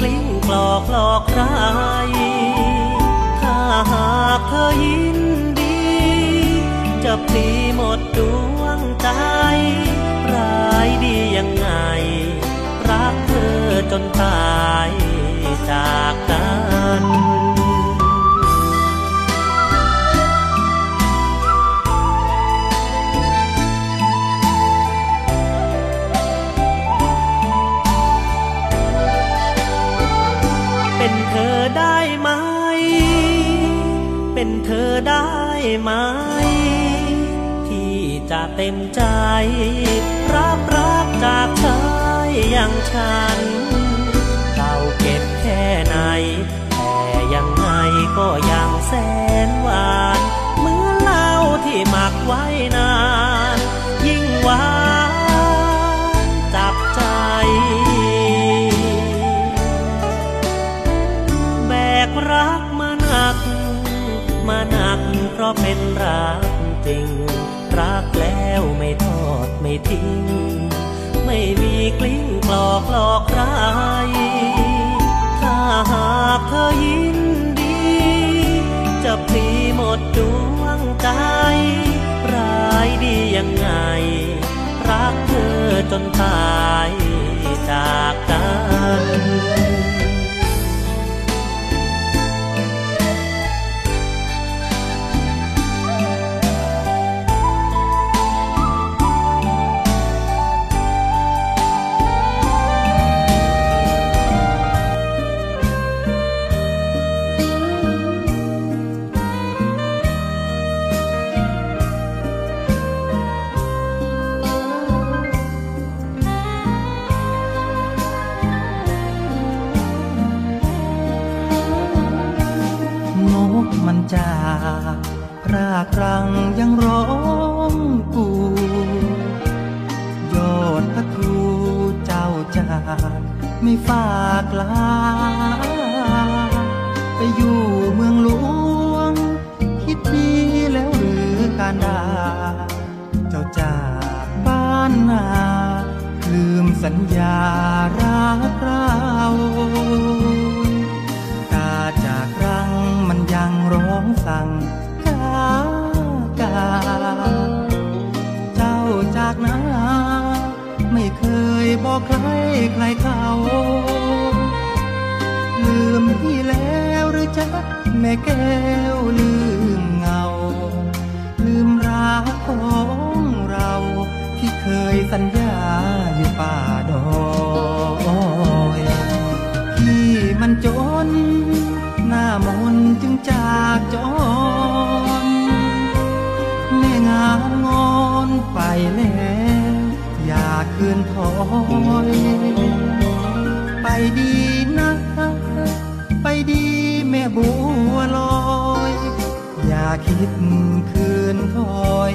กลิ้งกลอกหลอกใครถ้าหากเธอยินดี จะปลีหมดดวงใจ ร้ายดียังไง รักเธอจนตาย เธอได้ไหม ที่จะเต็มใจ รับรักจากชายอย่างฉัน เราเก็บแค่ไหน แต่ยังไงก็ยังแสนหวานเมื่อเหล้าที่หมักไว้นาน ยิ่งหวาน ราะเป็นรักจริง รักแล้วไม่ทอดไม่ทิ้ง ไม่มีกลิ้งกลอกหลอกใครถ้าหากเธอยินดี จะพลีหมดดวงใจ ร้ายดียังไง รักเธอจนตาย คิดคืนถอย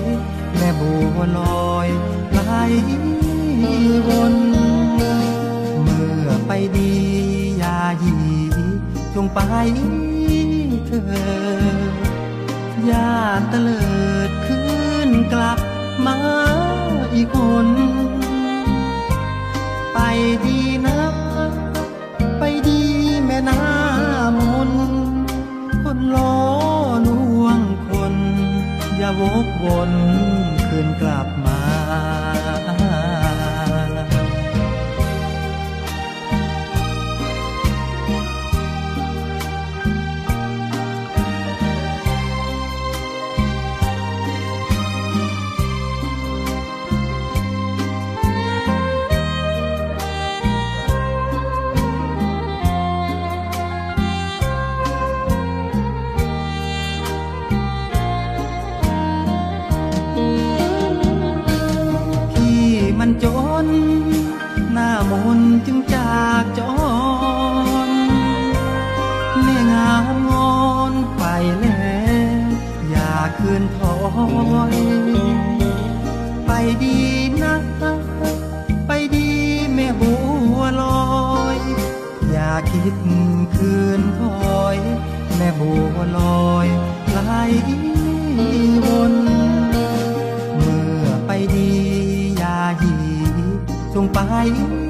แม่บัวลอยไหลวนเมื่อไปดีอย่ายีจงไปเธอยาตะเลิดคืนกลับมาอีกคน ไปดีนะไปดีแม่น้ามนคนลอ วกวนคืนกลับ i lying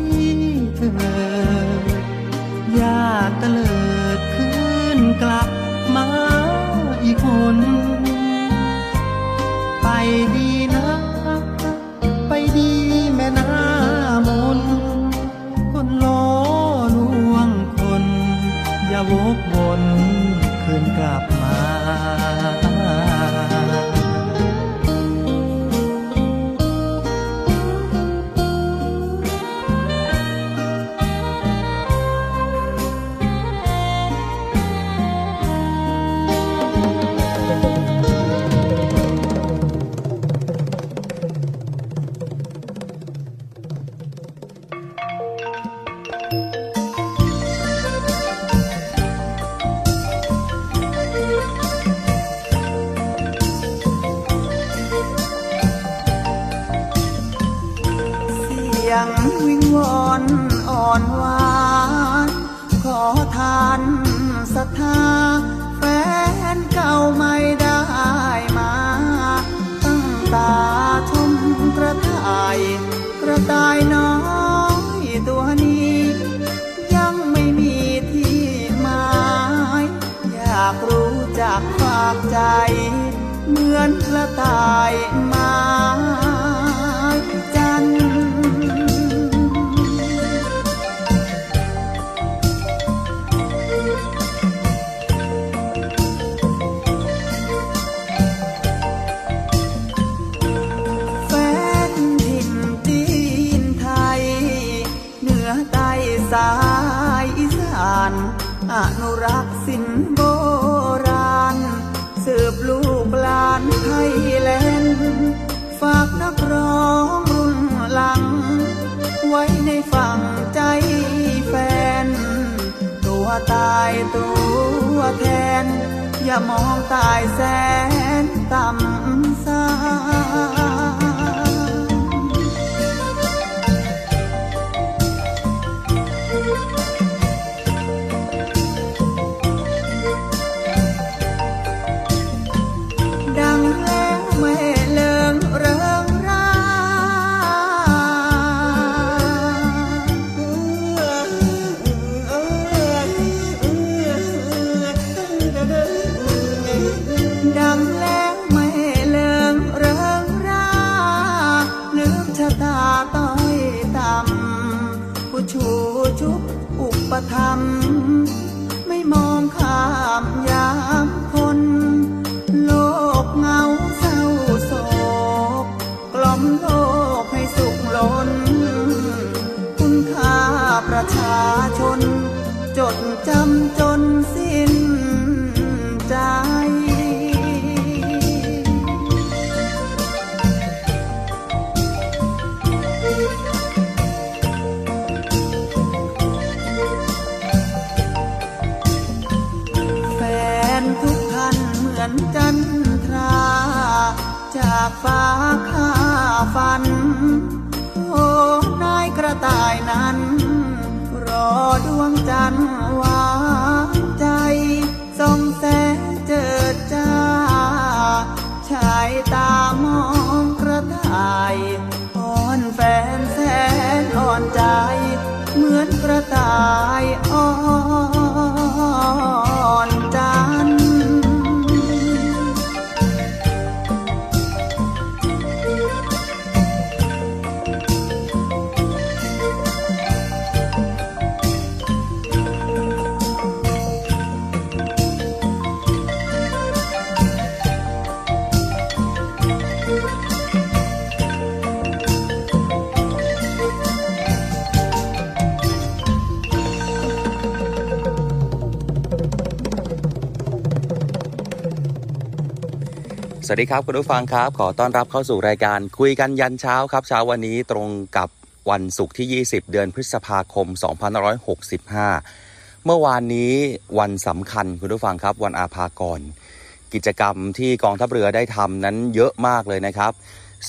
สวัสดีครับคุณผู้ฟังครับ ขอต้อนรับเข้าสู่รายการคุยกันยันเช้าครับ เช้าวันนี้ตรงกับวันศุกร์ที่ 20 เดือนพฤษภาคม 2565 เมื่อวานนี้วันสำคัญคุณผู้ฟังครับ วันอาภากร กิจกรรมที่กองทัพเรือได้ทำนั้นเยอะมากเลยนะครับ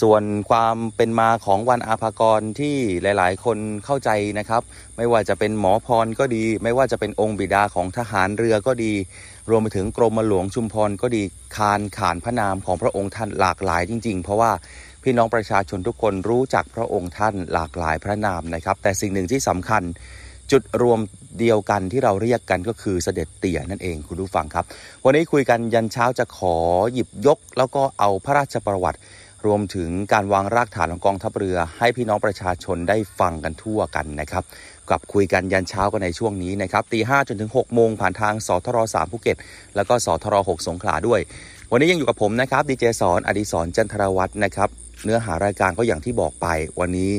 ส่วนความเป็นมาของวันอาภากรที่หลายๆ คนเข้าใจนะครับ ไม่ว่าจะเป็นหมอพรก็ดี ไม่ว่าจะเป็นองค์บิดาของทหารเรือก็ดี รวมไปถึงกรมหลวงชุมพรก็ดีคานขานพระนามของพระองค์ท่านหลากหลายจริง ๆ เพราะว่าพี่น้องประชาชนทุกคนรู้จักพระองค์ท่านหลากหลายพระนามนะครับ แต่สิ่งหนึ่งที่สำคัญจุดรวมเดียวกันที่เราเรียกกันก็คือเสด็จเตี่ยนั่นเองคุณผู้ฟังครับ วันนี้คุยกันยันเช้าจะขอหยิบยก แล้วก็เอาพระราชประวัติ รวมถึงการวางรากฐานของกองทัพเรือ ให้พี่น้องประชาชนได้ฟังกันทั่วกันนะครับ กับคุยกันยันเช้ากันในช่วงนี้นะครับตีห้จนถึง 6 โมงผ่านทางสทร3ภูเก็ต แล้วก็สทร6สงขลาด้วย วันนี้ยังอยู่กับผมนะครับดีเจสอนอดิศรจันทรวัฒน์นะครับเนื้อหารายการก็อย่างที่บอกไป วันนี้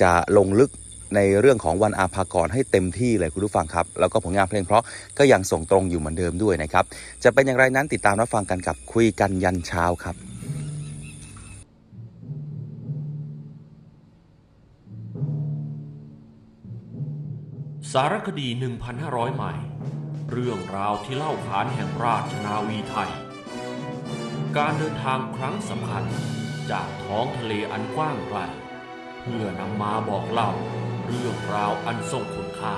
จะลงลึกในเรื่องของวันอาภากรให้เต็มที่เลยคุณผู้ฟังครับ แล้วก็ผลงานเพลงเพราะก็ยังส่งตรงอยู่เหมือนเดิมด้วยนะครับ จะเป็นอย่างไรนั้นติดตามรับฟังกันกับคุยกันยันเช้าครับ สารคดี 1,500 ไมล์เรื่องราวที่เล่าขานแห่งราชนาวีไทย การเดินทางครั้งสำคัญจากท้องทะเลอันกว้างไกล เพื่อนำมาบอกเล่าเรื่องราวอันทรงคุณค่า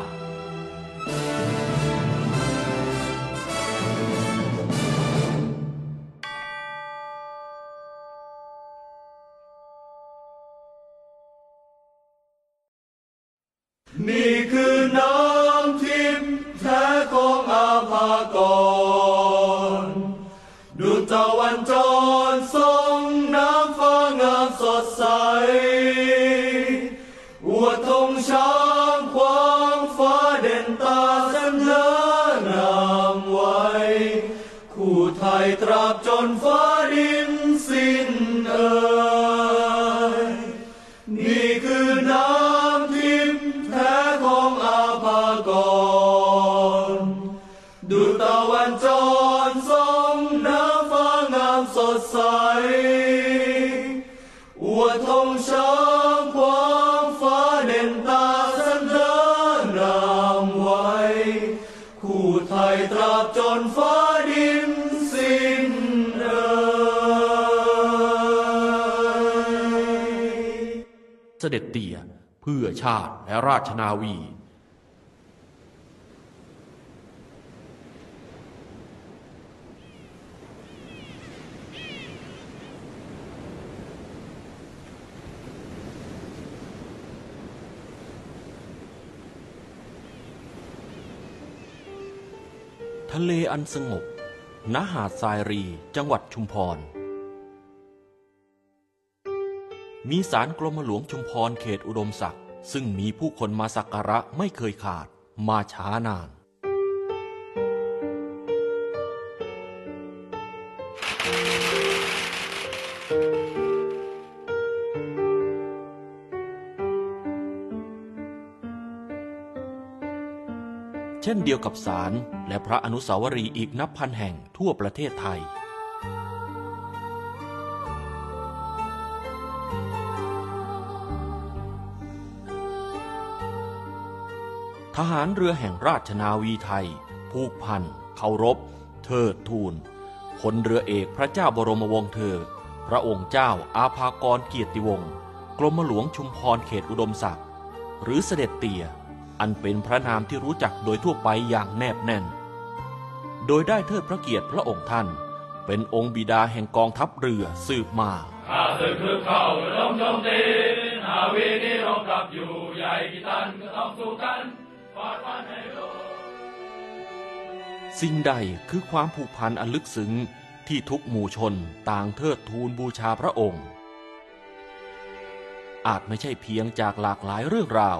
ชาติและราชนาวี ทะเลอันสงบณหาดทรายรีจังหวัดชุมพร มีศาลกรมหลวงชุมพรเขตอุดมศักดิ์ ซึ่งมีผู้คนมาสักการะไม่เคยขาดมาช้านาน เช่นเดียวกับศาลและพระอนุสาวรีย์อีกนับพันแห่งทั่วประเทศไทย ทหารเรือแห่งราชนาวีไทย ผูกพันเคารพ เทิดทูนพลเรือเอกพระเจ้าบรมวงศ์เธอ พระองค์เจ้าอาภากรเกียรติวงศ์กรมหลวงชุมพรเขตอุดมศักดิ์หรือเสด็จเตี่ยอันเป็นพระนามที่รู้จักโดยทั่วไปอย่างแนบแน่น โดยได้เทิดพระเกียรติพระองค์ท่าน เป็นองค์บิดาแห่งกองทัพเรือสืบมาข้าศึกคือเข้าระดมโจมตีนาวีนี้รบกลับอยู่ใหญ่กี่ตันก็ต้องสู้กัน สิ่งใดคือความผูกพันอันลึกซึ้งที่ทุกหมู่ชนต่างเทิดทูนบูชาพระองค์ อาจไม่ใช่เพียงจากหลากหลายเรื่องราว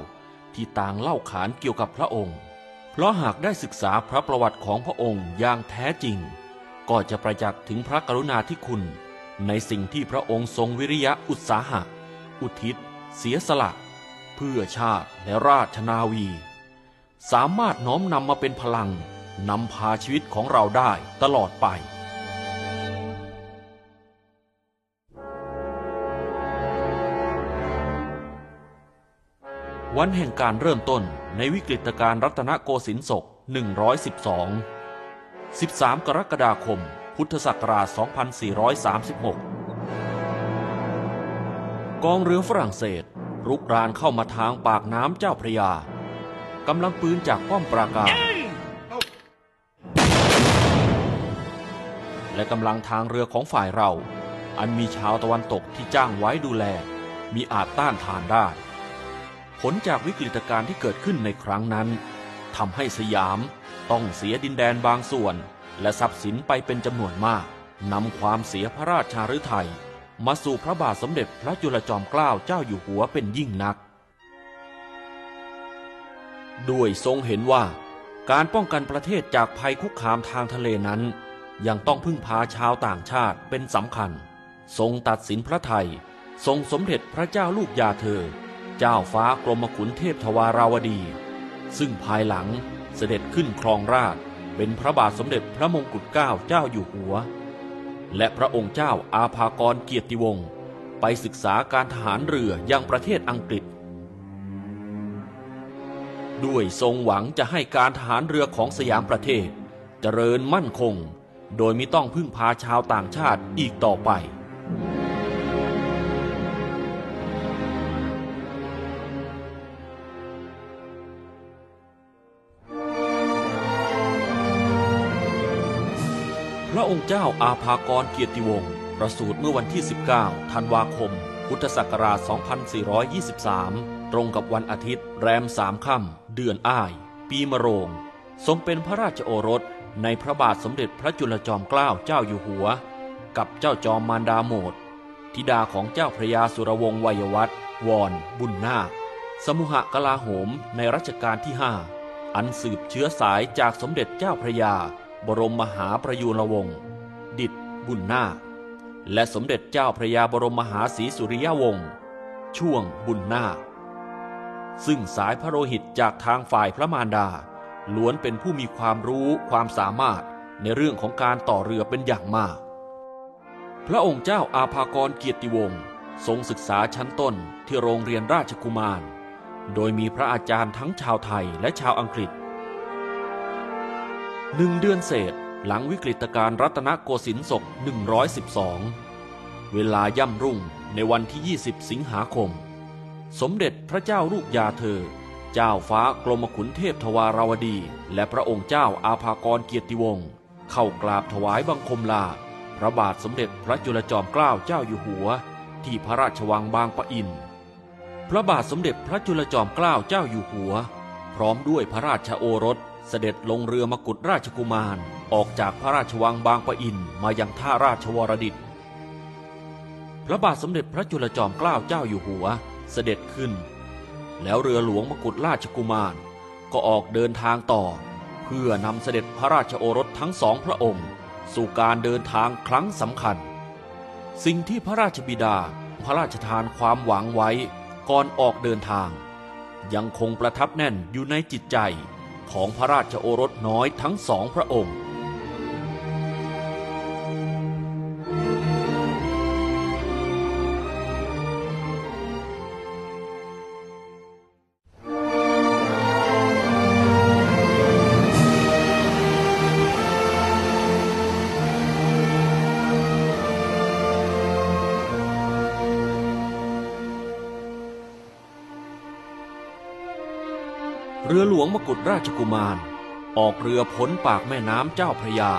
ที่ต่างเล่าขานเกี่ยวกับพระองค์ เพราะหากได้ศึกษาพระประวัติของพระองค์อย่างแท้จริง ก็จะประจักษ์ถึงพระกรุณาธิคุณ ในสิ่งที่พระองค์ทรงวิริยะอุตสาหะ อุทิศ เสียสละ เพื่อชาติและราชนาวี สามารถน้อมนำมาเป็นพลัง นำพาชีวิตของเราได้ตลอดไป วันแห่งการเริ่มต้นในวิกฤตการณ์รัตนโกสินทร์ศก 112 13 กรกฎาคม พุทธศักราช 2436 กองเรือฝรั่งเศสรุกรานเข้ามาทางปากน้ำเจ้าพระยากำลังปืนจากป้อมปราการ และกำลังทางเรือของฝ่ายเรา อันมีชาวตะวันตกที่จ้างไว้ดูแล มีอาจต้านทานได้ ผลจากวิกฤตการณ์ที่เกิดขึ้นในครั้งนั้นทำให้สยามต้องเสียดินแดนบางส่วน และทรัพย์สินไปเป็นจำนวนมากนำความเสียพระราชาฤทัยมาสู่พระบาทสมเด็จพระจุลจอมเกล้าเจ้าอยู่หัวเป็นยิ่งนัก ด้วยทรงเห็นว่าการป้องกันประเทศจากภัยคุกคามทางทะเลนั้น ยังต้องพึ่งพาชาวต่างชาติเป็นสำคัญ ทรงตัดสินพระไทย ทรงสมเด็จพระเจ้าลูกยาเธอ เจ้าฟ้ากรมขุนเทพทวาราวดี ซึ่งภายหลังเสด็จขึ้นครองราชเป็นพระบาทสมเด็จพระมงกุฎเกล้าเจ้าอยู่หัว และพระองค์เจ้าอาภากรเกียรติวงศ์ไปศึกษาการทหารเรือยังประเทศอังกฤษ ด้วยทรงหวังจะให้การทหารเรือของสยามประเทศ เจริญมั่นคง โดยไมิต้องพึ่งพาชาวต่างชาติอีกต่อไป พระองค์เจ้าอาภากรเกียรติวงศ์ประสูติเมื่อวันที่ 19 ธันวาคม พุทธศักราช 2423 ตรงกับวันอาทิตย์แรมสามค่ำเดือนอ้าย ปีมะโรง ทรงเป็นพระราชโอรส ในพระบาทสมเด็จพระจุลจอมเกล้าเจ้าอยู่หัว กับเจ้าจอมมารดาโหมดธิดาของเจ้าพระยาสุรวงศ์วัยวัฒน์วอนบุญนาค สมุหกลาโหมในรัชกาลที่ห้าอันสืบเชื้อสายจากสมเด็จเจ้าพระยา บรมมหาประยูรวงศ์ดิดบุญนาค และสมเด็จเจ้าพระยาบรมมหาศรีสุริยวงศ์ช่วงบุญนาค ซึ่งสายพระโลหิตจากทางฝ่ายพระมารดา ล้วนเป็นผู้มีความรู้ความสามารถในเรื่องของการต่อเรือเป็นอย่างมาก พระองค์เจ้าอาภากรเกียรติวงศ์ทรงศึกษาชั้นต้นที่โรงเรียนราชกุมาร โดยมีพระอาจารย์ทั้งชาวไทยและชาวอังกฤษหนึ่งเดือนเศษหลังวิกฤตการณ์รัตนโกสินทร์ศก 112 เวลาย่ำรุ่งในวันที่ 20 สิงหาคม สมเด็จพระเจ้าลูกยาเธอ เจ้าฟ้ากรมขุนเทพทวาราวดี และพระองค์เจ้าอาภากรเกียรติวงศ์เข้ากราบถวายบังคมลา พระบาทสมเด็จพระจุลจอมเกล้าเจ้าอยู่หัว ที่พระราชวังบางปะอิน พระบาทสมเด็จพระจุลจอมเกล้าเจ้าอยู่หัว พร้อมด้วยพระราชโอรสเสด็จลงเรือมกุฎราชกุมาร ออกจากพระราชวังบางปะอินมายังท่าราชวรดิตพระบาทสมเด็จพระจุลจอมเกล้าเจ้าอยู่หัว เสด็จขึ้น แล้วเรือหลวงมกุฎราชกุมาร ก็ออกเดินทางต่อ เพื่อนำเสด็จพระราชโอรสทั้งสองพระองค์ สู่การเดินทางครั้งสำคัญ สิ่งที่พระราชบิดาพระราชทานความหวังไว้ก่อนออกเดินทาง ยังคงประทับแน่นอยู่ในจิตใจของพระราชโอรสน้อยทั้งสองพระองค์ เรือหลวงมกุฎราชกุมาร ออกเรือพ้นปากแม่น้ำเจ้าพระยา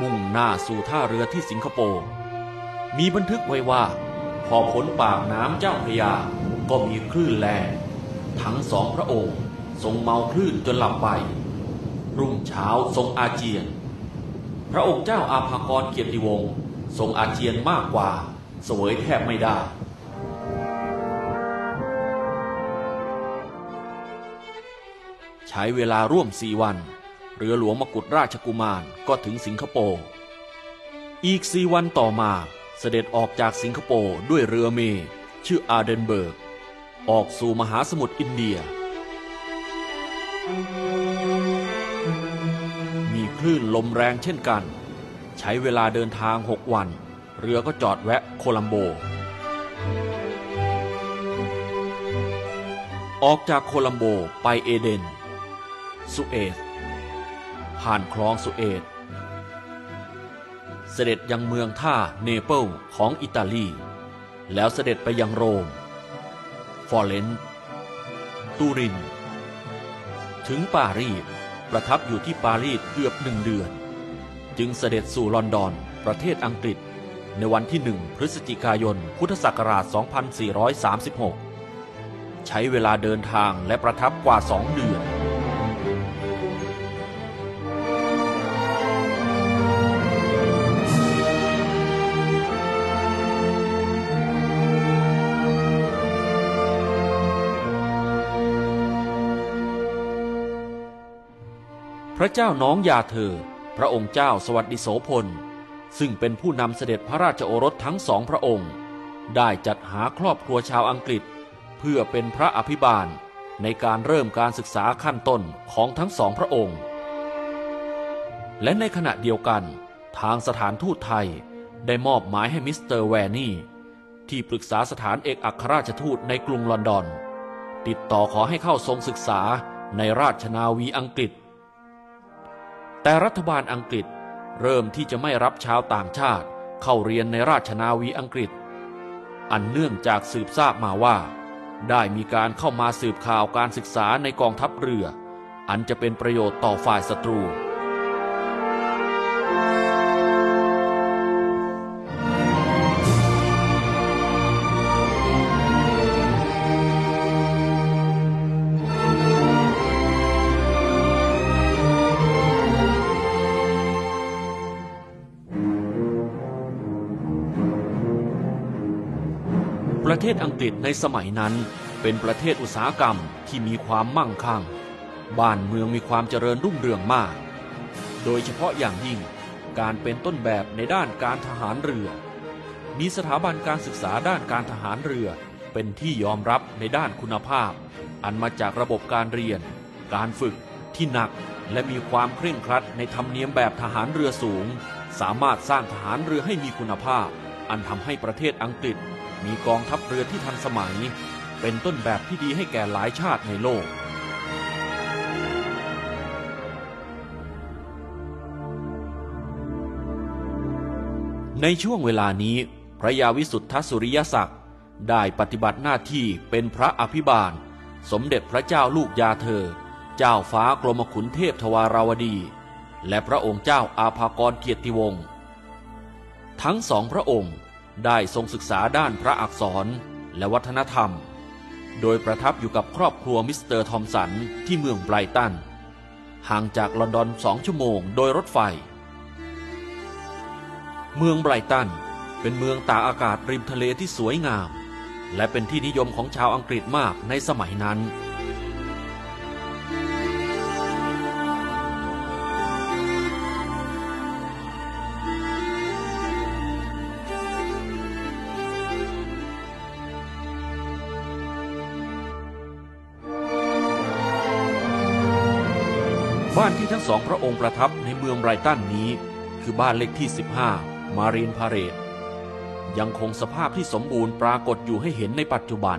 มุ่งหน้าสู่ท่าเรือที่สิงคโปร์ มีบันทึกไว้ว่า พอพ้นปากน้ำเจ้าพระยา ก็มีคลื่นแรงทั้งสองพระองค์ทรงเมาคลื่นจนหลับไป รุ่งเช้าทรงอาเจียน พระองค์เจ้าอาภากรเกียรติวงศ์ทรงอาเจียนมากกว่า เสวยแทบไม่ได้ ช้เวลาร่วมสี่วัน เรือหลวงมกุฎราชกุมารก็ถึงสิงคโปร์อีกสี่วันต่อมาเสด็จออกจากสิงคโปร์ด้วยเรือเมชื่ออาเดนเบิร์ก ออกสู่มหาสมุทรอินเดีย มีคลื่นลมแรงเช่นกัน ใช้เวลาเดินทางหกวัน เรือก็จอดแวะโคลัมโบ ออกจากโคลัมโบไปเอเดน สุเอตผ่านคลองสุเอตเสด็จยังเมืองท่าเนเปิลของอิตาลี แล้วเสด็จไปยังโรม ฟอร์เรนตูริน ถึงปารีสประทับอยู่ที่ปารีสเกือบหนึ่งเดือน จึงเสด็จสู่ลอนดอน ประเทศอังกฤษ ในวันที่หนึ่งพฤศจิกายน พุทธศักราช 2436 ใช้เวลาเดินทางและประทับกว่าสองเดือน ระเจ้าน้องยาเธอ พระองค์เจ้าสวัสดิโสพล ซึ่งเป็นผู้นำเสด็จพระราชโอรสทั้งสองพระองค์ ได้จัดหาครอบครัวชาวอังกฤษ เพื่อเป็นพระอภิบาลในการเริ่มการศึกษาขั้นต้นของทั้งสองพระองค์ และในขณะเดียวกันทางสถานทูตไทยได้มอบหมายให้มิสเตอร์แวร์นี่ ที่ปรึกษาสถานเอกอัครราชทูตในกรุงลอนดอน ติดต่อขอให้เข้าทรงศึกษาในราชนาวีอังกฤษ แต่รัฐบาลอังกฤษเริ่มที่จะไม่รับชาวต่างชาติเข้าเรียนในราชนาวีอังกฤษ อันเนื่องจากสืบทราบมาว่า ได้มีการเข้ามาสืบข่าวการศึกษาในกองทัพเรือ อันจะเป็นประโยชน์ต่อฝ่ายศัตรู ประเทศอังกฤษในสมัยนั้น เป็นประเทศอุตสาหกรรมที่มีความมั่งคั่ง บ้านเมืองมีความเจริญรุ่งเรืองมาก โดยเฉพาะอย่างยิ่งการเป็นต้นแบบในด้านการทหารเรือ มีสถาบันการศึกษาด้านการทหารเรือ เป็นที่ยอมรับในด้านคุณภาพ อันมาจากระบบการเรียน การฝึกที่หนักและมีความเคร่งครัดในธรรมเนียมแบบทหารเรือสูง สามารถสร้างทหารเรือให้มีคุณภาพ อันทำให้ประเทศอังกฤษ มีกองทัพเรือที่ทันสมัย เป็นต้นแบบที่ดีให้แก่หลายชาติในโลก ในช่วงเวลานี้ พระยาวิสุทธสุริยศักดิ์ได้ปฏิบัติหน้าที่เป็นพระอภิบาล สมเด็จพระเจ้าลูกยาเธอ เจ้าฟ้ากรมขุนเทพทวาราวดี และพระองค์เจ้าอาภากรเกียรติวงศ์ทั้งสองพระองค์ ได้ทรงศึกษาด้านพระอักษรและวัฒนธรรม โดยประทับอยู่กับครอบครัวมิสเตอร์ทอมสันที่เมืองไบรตัน ห่างจากลอนดอนสองชั่วโมงโดยรถไฟ เมืองไบรตันเป็นเมืองตากอากาศริมทะเลที่สวยงาม และเป็นที่นิยมของชาวอังกฤษมากในสมัยนั้น สองพระองค์ประทับในเมืองไรตันนี้ คือบ้านเลขที่ 15 มารีนพาเรตยังคงสภาพที่สมบูรณ์ปรากฏอยู่ให้เห็นในปัจจุบัน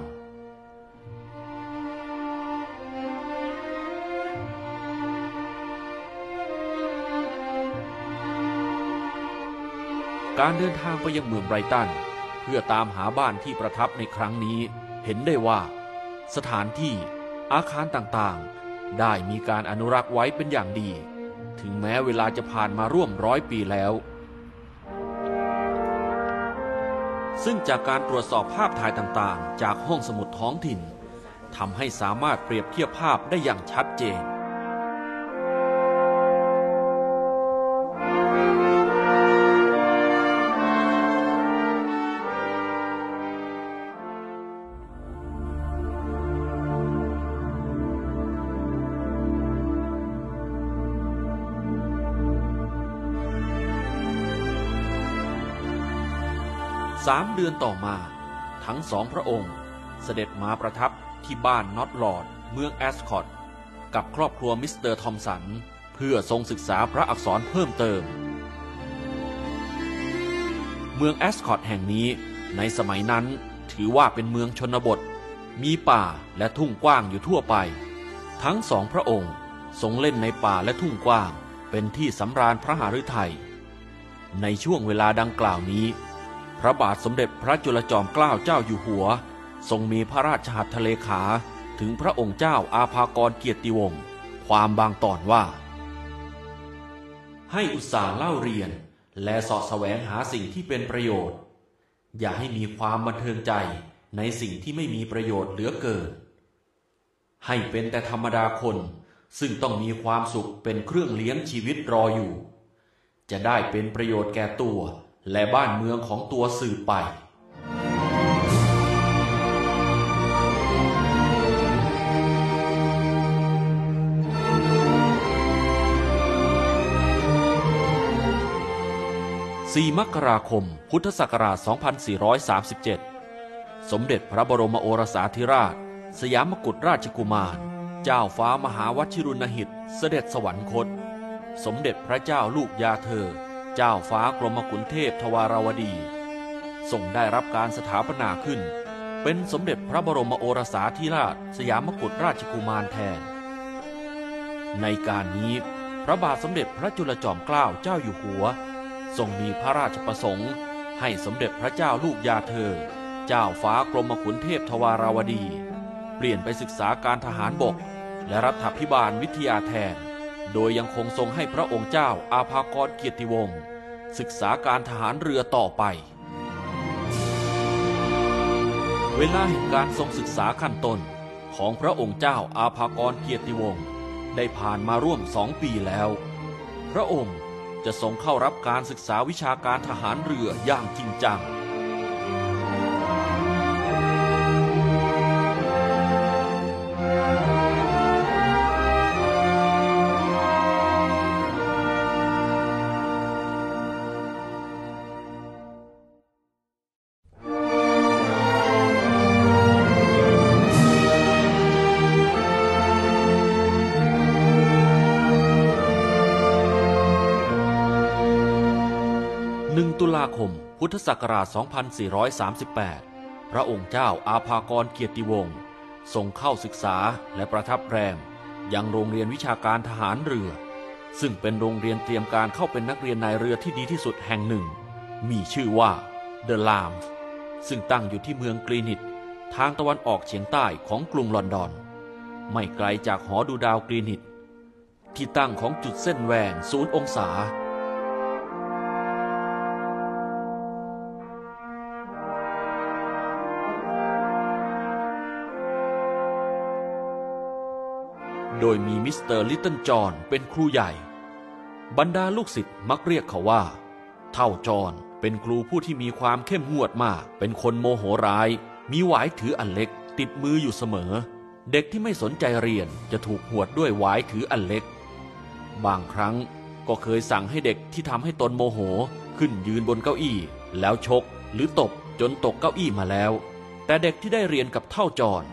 การเดินทางไปยังเมืองไรตัน เพื่อตามหาบ้านที่ประทับในครั้งนี้ เห็นได้ว่า สถานที่อาคารต่าง ได้มีการอนุรักษ์ไว้เป็นอย่างดี ถึงแม้เวลาจะผ่านมาร่วมร้อยปีแล้ว ซึ่งจากการตรวจสอบภาพถ่ายต่างๆ จากห้องสมุดท้องถิ่นทำให้สามารถเปรียบเทียบภาพได้อย่างชัดเจน สามเดือนต่อมา ทั้งสองพระองค์ เสด็จมาประทับที่บ้านนอตลอร์ด เมืองแอสคอต กับครอบครัวมิสเตอร์ทอมสัน เพื่อทรงศึกษาพระอักษรเพิ่มเติม เมืองแอสคอตแห่งนี้ในสมัยนั้นถือว่าเป็นเมืองชนบท มีป่าและทุ่งกว้างอยู่ทั่วไป ทั้งสองพระองค์ทรงเล่นในป่าและทุ่งกว้าง เป็นที่สำราญพระหฤทัยในช่วงเวลาดังกล่าวนี้ พระบาทสมเด็จพระจุลจอมเกล้าเจ้าอยู่หัว ทรงมีพระราชหัตถเลขาถึงพระองค์เจ้าอาภากรเกียรติวงศ์ความบางตอนว่า ให้อุตส่าห์เล่าเรียน และสาะแสวงหาสิ่งที่เป็นประโยชน์ อย่าให้มีความบันเทิงใจในสิ่งที่ไม่มีประโยชน์เหลือเกิน ให้เป็นแต่ธรรมดาคน ซึ่งต้องมีความสุขเป็นเครื่องเลี้ยงชีวิตรออยู่ จะได้เป็นประโยชน์แก่ตัว และบ้านเมืองของตัวสืบไป 4 มกราคม พุทธศักราช 2437 สมเด็จพระบรมโอรสาธิราช สยามกุฎราชกุมาร เจ้าฟ้ามหาวชิรุณหิต เสด็จสวรรคต สมเด็จพระเจ้าลูกยาเธอ เจ้าฟ้ากรมกุฎเทพทวาราวดีทรงได้รับการสถาปนาขึ้น เป็นสมเด็จพระบรมโอรสาธิราชสยามกุฎราชกุมารแทน ในการนี้พระบาทสมเด็จพระจุลจอมเกล้าเจ้าอยู่หัว ทรงมีพระราชประสงค์ให้สมเด็จพระเจ้าลูกยาเธอ เจ้าฟ้ากรมขุนเทพทวาราวดี เปลี่ยนไปศึกษาการทหารบก และรัฐพิบาลวิทยาแทน โดยยังคงทรงให้พระองค์เจ้าอาภากรเกียรติวงศ์ศึกษาการทหารเรือต่อไป เวลาแห่งการทรงศึกษาขั้นต้นของพระองค์เจ้าอาภากรเกียรติวงศ์ได้ผ่านมาร่วมสองปีแล้ว พระองค์จะทรงเข้ารับการศึกษาวิชาการทหารเรืออย่างจริงจังาคม พุทธศักราช 2438 พระองค์เจ้าอาภากรเกียรติวงศ์ทรงเข้าศึกษาและประทับแรมยังโรงเรียนวิชาการทหารเรือ ซึ่งเป็นโรงเรียนเตรียมการเข้าเป็นนักเรียนนายเรือที่ดีที่สุดแห่งหนึ่ง มีชื่อว่า The l a m ซึ่งตั้งอยู่ที่เมืองกรีนิตทางตะวันออกเฉียงใต้ของกรุงลอนดอน ไม่ไกลจากหอดูดาวกรีนิตที่ตั้งของจุดเส้นแหวงศูนย์องศา โดยมีมิสเตอร์ลิตเติ้ลจอห์นเป็นครูใหญ่ บรรดาลูกศิษย์มักเรียกเขาว่า เฒ่าจอห์นเป็นครูผู้ที่มีความเข้มงวดมาก เป็นคนโมโหร้าย มีหวายถืออันเล็ก ติดมืออยู่เสมอ เด็กที่ไม่สนใจเรียนจะถูกหวดด้วยหวายถืออันเล็ก บางครั้งก็เคยสั่งให้เด็กที่ทำให้ตนโมโหขึ้นยืนบนเก้าอี้ แล้วชกหรือตบจนตกเก้าอี้มาแล้ว แต่เด็กที่ได้เรียนกับเฒ่าจอห์น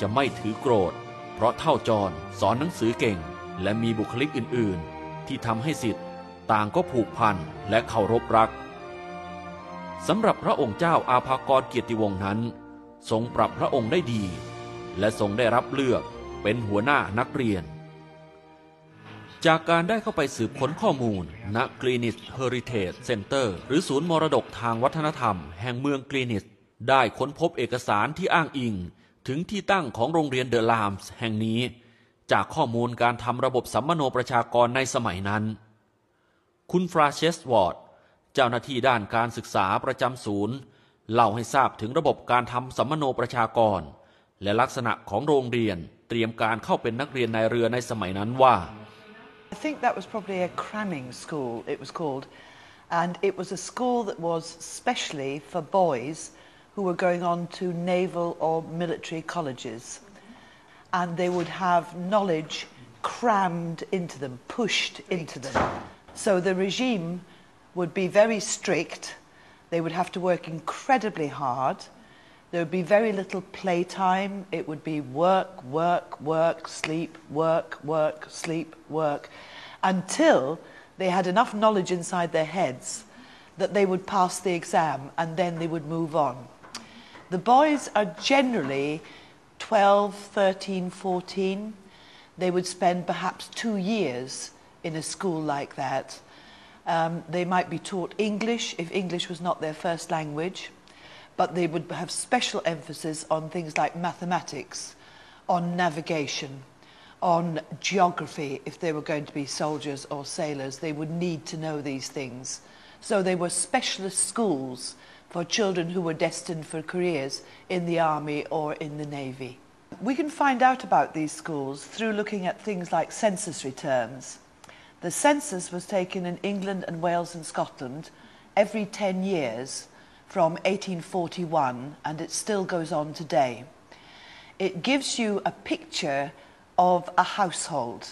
จะไม่ถือโกรธ เพราะเฒ่าจอห์นสอนหนังสือเก่ง และมีบุคลิกอื่นๆ ที่ทำให้ศิษย์ต่างก็ผูกพันและเคารพรักสำหรับพระองค์เจ้าอาภากรเกียรติวงศ์นั้น ทรงปรับพระองค์ได้ดี และทรงได้รับเลือกเป็นหัวหน้านักเรียน จากการได้เข้าไปสืบค้นข้อมูลณ Greenwich Heritage Centre หรือศูนย์มรดกทางวัฒนธรรม แห่งเมืองกรีนิชได้ค้นพบเอกสารที่อ้างอิง ถึงที่ตั้งของโรงเรียนเดอะลามส์แห่งนี้ จากข้อมูลการทำระบบสัมมโนประชากรในสมัยนั้น คุณฟราเชสวอร์ด เจ้าหน้าที่ด้านการศึกษาประจำศูนย์ เล่าให้ทราบถึงระบบการทำสัมมโนประชากร และลักษณะของโรงเรียนเตรียมการเข้าเป็นนักเรียนในเรือในสมัยนั้นว่า I think that was probably a cramming school, it was called. And it was a school that was specially for boys who were going on to naval or military colleges. And they would have knowledge crammed into them, pushed into them. So the regime would be very strict. They would have to work incredibly hard. There would be very little playtime. It would be work, work, work, sleep, work, work, sleep, work, until they had enough knowledge inside their heads that they would pass the exam and then they would move on. The boys are generally 12, 13, 14. They would spend perhaps two years in a school like that. Um, they might be taught English if English was not their first language, but they would have special emphasis on things like mathematics, on navigation, on geography. If they were going to be soldiers or sailors, they would need to know these things. So they were specialist schools for children who were destined for careers in the army or in the navy. We can find out about these schools through looking at things like census returns. The census was taken in England and Wales and Scotland every 10 years from 1841 and it still goes on today. It gives you a picture of a household.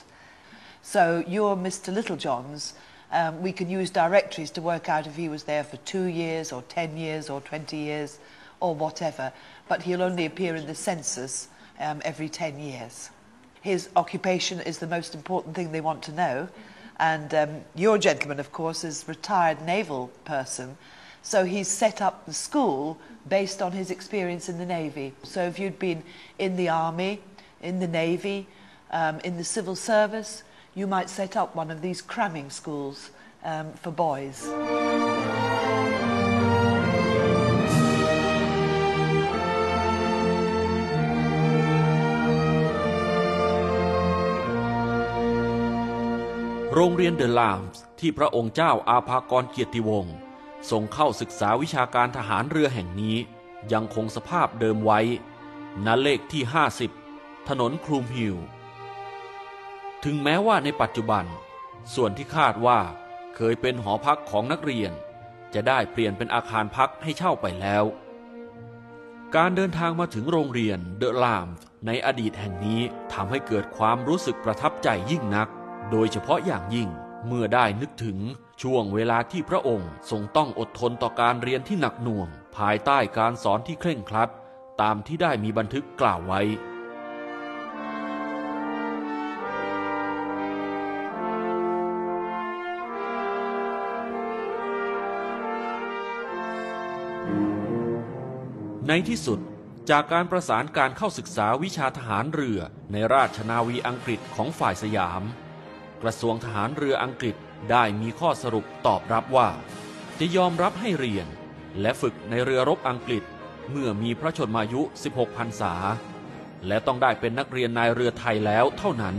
So you're Mr. Littlejohn's. Um, we can use directories to work out if he was there for two years or 10 years or 20 years or whatever, but he'll only appear in the census um, every 10 years. His occupation is the most important thing they want to know. And um, your gentleman, of course, is retired naval person. So he's set up the school based on his experience in the Navy. So if you'd been in the Army, in the Navy, um, in the civil service, you might set up one of these cramming schools um, for boys. โรงเรียนเดอะลามส์ที่พระองค์เจ้าอาภากรเกียรติวงศ์ทรงเข้าศึกษาวิชาการทหารเรือแห่งนี้ ยังคงสภาพเดิมไว้ณเลขที่ 50 ถนนคลูมฮิลล์ ถึงแม้ว่าในปัจจุบัน ส่วนที่คาดว่าเคยเป็นหอพักของนักเรียน จะได้เปลี่ยนเป็นอาคารพักให้เช่าไปแล้ว การเดินทางมาถึงโรงเรียนเดอะลามในอดีตแห่งนี้ทำให้เกิดความรู้สึกประทับใจยิ่งนัก โดยเฉพาะอย่างยิ่งเมื่อได้นึกถึงช่วงเวลาที่พระองค์ทรงต้องอดทนต่อการเรียนที่หนักหน่วง ภายใต้การสอนที่เคร่งครัด ตามที่ได้มีบันทึกกล่าวไว้ ในที่สุดจากการประสานการเข้าศึกษาวิชาทหารเรือในราชนาวีอังกฤษของฝ่ายสยาม กระทรวงทหารเรืออังกฤษได้มีข้อสรุปตอบรับว่า จะยอมรับให้เรียน และฝึกในเรือรบอังกฤษเมื่อมีพระชนมายุ 16 พรรษา และต้องได้เป็นนักเรียนนายเรือไทยแล้วเท่านั้น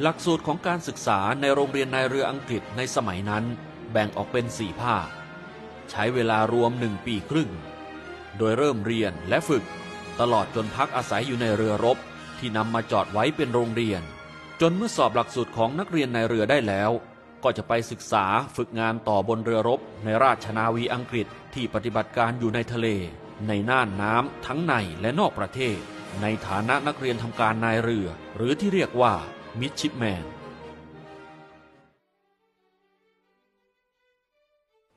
หลักสูตรของการศึกษาในโรงเรียนนายเรืออังกฤษในสมัยนั้น แบ่งออกเป็นสี่ภาค ใช้เวลารวมหนึ่งปีครึ่ง โดยเริ่มเรียนและฝึก ตลอดจนพักอาศัยอยู่ในเรือรบที่นำมาจอดไว้เป็นโรงเรียน จนเมื่อสอบหลักสูตรของนักเรียนในเรือได้แล้ว ก็จะไปศึกษาฝึกงานต่อบนเรือรบในราชนาวีอังกฤษที่ปฏิบัติการอยู่ในทะเล ในน่านน้ำทั้งในและนอกประเทศ ในฐานะนักเรียนทำการนายเรือ หรือที่เรียกว่ามิดชิปแมน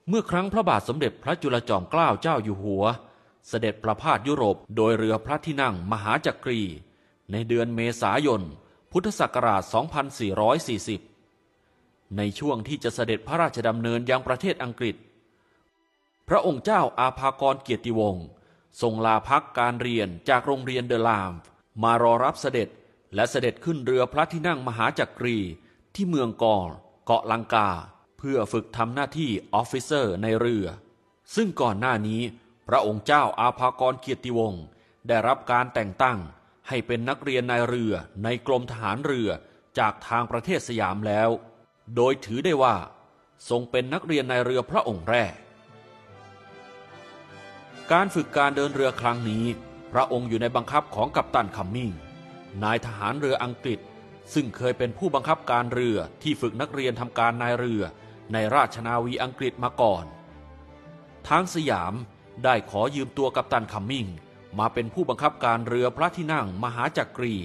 เมื่อครั้งพระบาทสมเด็จพระจุลจอมเกล้าเจ้าอยู่หัว เสด็จประพาสยุโรปโดยเรือพระที่นั่งมหาจักรี ในเดือนเมษายน พุทธศักราช 2440 ในช่วงที่จะเสด็จพระราชดำเนินยังประเทศอังกฤษ พระองค์เจ้าอาภากรเกียรติวงศ์ทรงลาพักการเรียนจากโรงเรียนเดลามมารอรับเสด็จและเสด็จขึ้นเรือพระที่นั่งมหาจักรีที่เมืองกอลล์เกาะลังกา เพื่อฝึกทำหน้าที่ officer ในเรือ ซึ่งก่อนหน้านี้ พระองค์เจ้าอาภากรเกียรติวงศ์ได้รับการแต่งตั้งให้เป็นนักเรียนนายเรือในกรมทหารเรือจากทางประเทศสยามแล้ว โดยถือได้ว่า ทรงเป็นนักเรียนนายเรือพระองค์แรก การฝึกการเดินเรือครั้งนี้ พระองค์อยู่ในบังคับของกัปตันคัมมิงนายทหารเรืออังกฤษ ซึ่งเคยเป็นผู้บังคับการเรือที่ฝึกนักเรียนทำการนายเรือ ในราชนาวีอังกฤษมาก่อน ทางสยามได้ขอยืมตัวกัปตันคัมมิงมาเป็นผู้บังคับการเรือพระที่นั่งมหาจักรี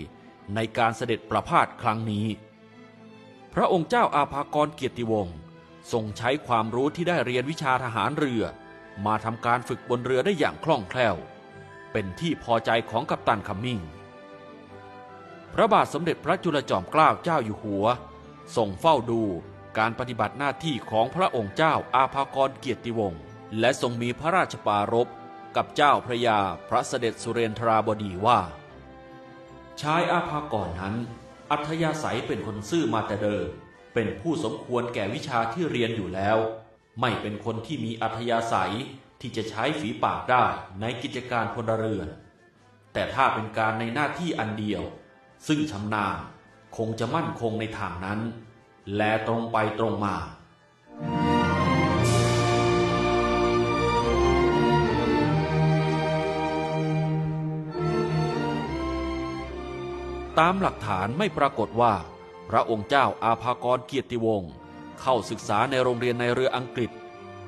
ในการเสด็จประพาสครั้งนี้ พระองค์เจ้าอาภากรเกียรติวงศ์ทรงใช้ความรู้ที่ได้เรียนวิชาทหารเรือ มาทำการฝึกบนเรือได้อย่างคล่องแคล่ว เป็นที่พอใจของกัปตันคัมมิงพระบาทสมเด็จพระจุลจอมเกล้าเจ้าอยู่หัวทรงเฝ้าดู การปฏิบัติหน้าที่ของพระองค์เจ้าอาภากรเกียรติวงศ์และทรงมีพระราชปารภกับเจ้าพระยาพระเสด็จสุเรนทราบดีว่า ชายอาภากรนั้น อัธยาศัยเป็นคนซื่อมาแต่เดิมเป็นผู้สมควรแก่วิชาที่เรียนอยู่แล้ว ไม่เป็นคนที่มีอัธยาศัยที่จะใช้ฝีปากได้ในกิจการพลเรือน แต่ถ้าเป็นการในหน้าที่อันเดียว ซึ่งชำนาญคงจะมั่นคงในทางนั้น และตรงไปตรงมาตามหลักฐานไม่ปรากฏว่า พระองค์เจ้าอาภากรเกียรติวงศ์เข้าศึกษาในโรงเรียนในเรืออังกฤษ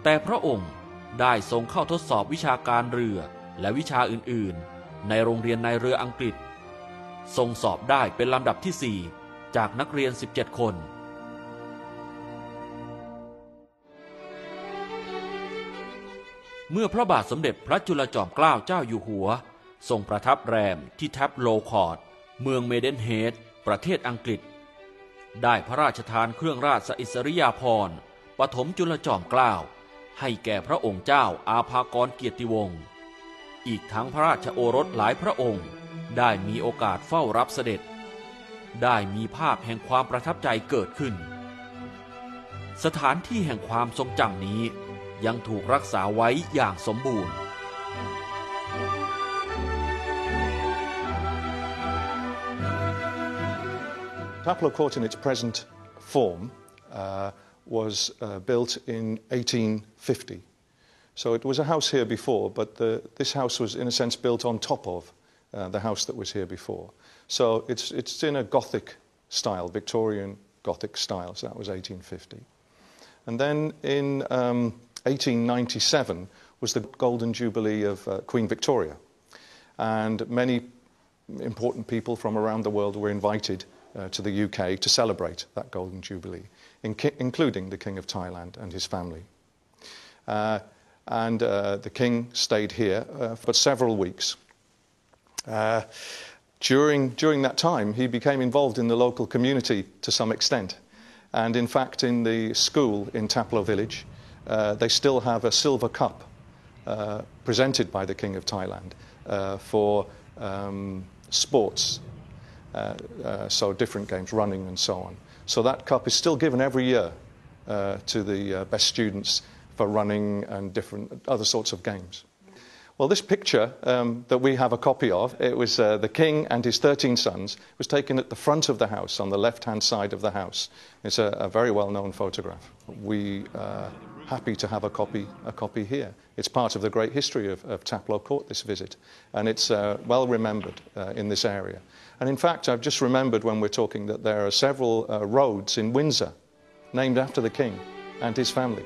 แต่พระองค์ได้ทรงเข้าทดสอบวิชาการเรือและวิชาอื่นๆ ในโรงเรียนในเรืออังกฤษ ทรงสอบได้เป็นลำดับที่ 4 จากนักเรียน 17 คน เมื่อพระบาทสมเด็จพระจุลจอมเกล้าเจ้าอยู่หัว ทรงประทับแรมที่แท็บโลคอร์ด เมืองเมเดนเฮดประเทศอังกฤษ ได้พระราชทานเครื่องราชอิสริยาภรณ์ปฐมจุลจอมเกล้าให้แก่พระองค์เจ้าอาภากรเกียรติวงศ์อีกทั้งพระราชโอรสหลายพระองค์ ได้มีโอกาสเฝ้ารับเสด็จ ได้มีภาพแห่งความประทับใจเกิดขึ้น สถานที่แห่งความทรงจำนี้ ยังถูกรักษาไว้อย่างสมบูรณ์ Taplow Court in its present form uh, was uh, built in 1850. So it was a house here before, but the, this house was, in a sense, built on top of uh, the house that was here before. So it's, it's in a Gothic style, Victorian Gothic style, so that was 1850. And then in um, 1897 was the Golden Jubilee of uh, Queen Victoria. And many important people from around the world were invited uh, to the UK to celebrate that Golden Jubilee, in including the King of Thailand and his family. Uh, and uh, the King stayed here uh, for several weeks. Uh, during, during that time, he became involved in the local community to some extent. And in fact, in the school in Taplow village, uh, they still have a silver cup presented by the King of Thailand for um, sports uh, uh, so different games, running and so on. So that cup is still given every year uh, to the best students for running and different other sorts of games. Well, this picture um, that we have a copy of, it was uh, the king and his 13 sons, was taken at the front of the house, on the left hand side of the house. It's a, a very well known photograph. We are happy to have a copy, a copy here. It's part of the great history of, of Taplow Court, this visit, and it's uh, well remembered uh, in this area. And in fact, I've just remembered when we're talking that there are several uh, roads in Windsor named after the king and his family.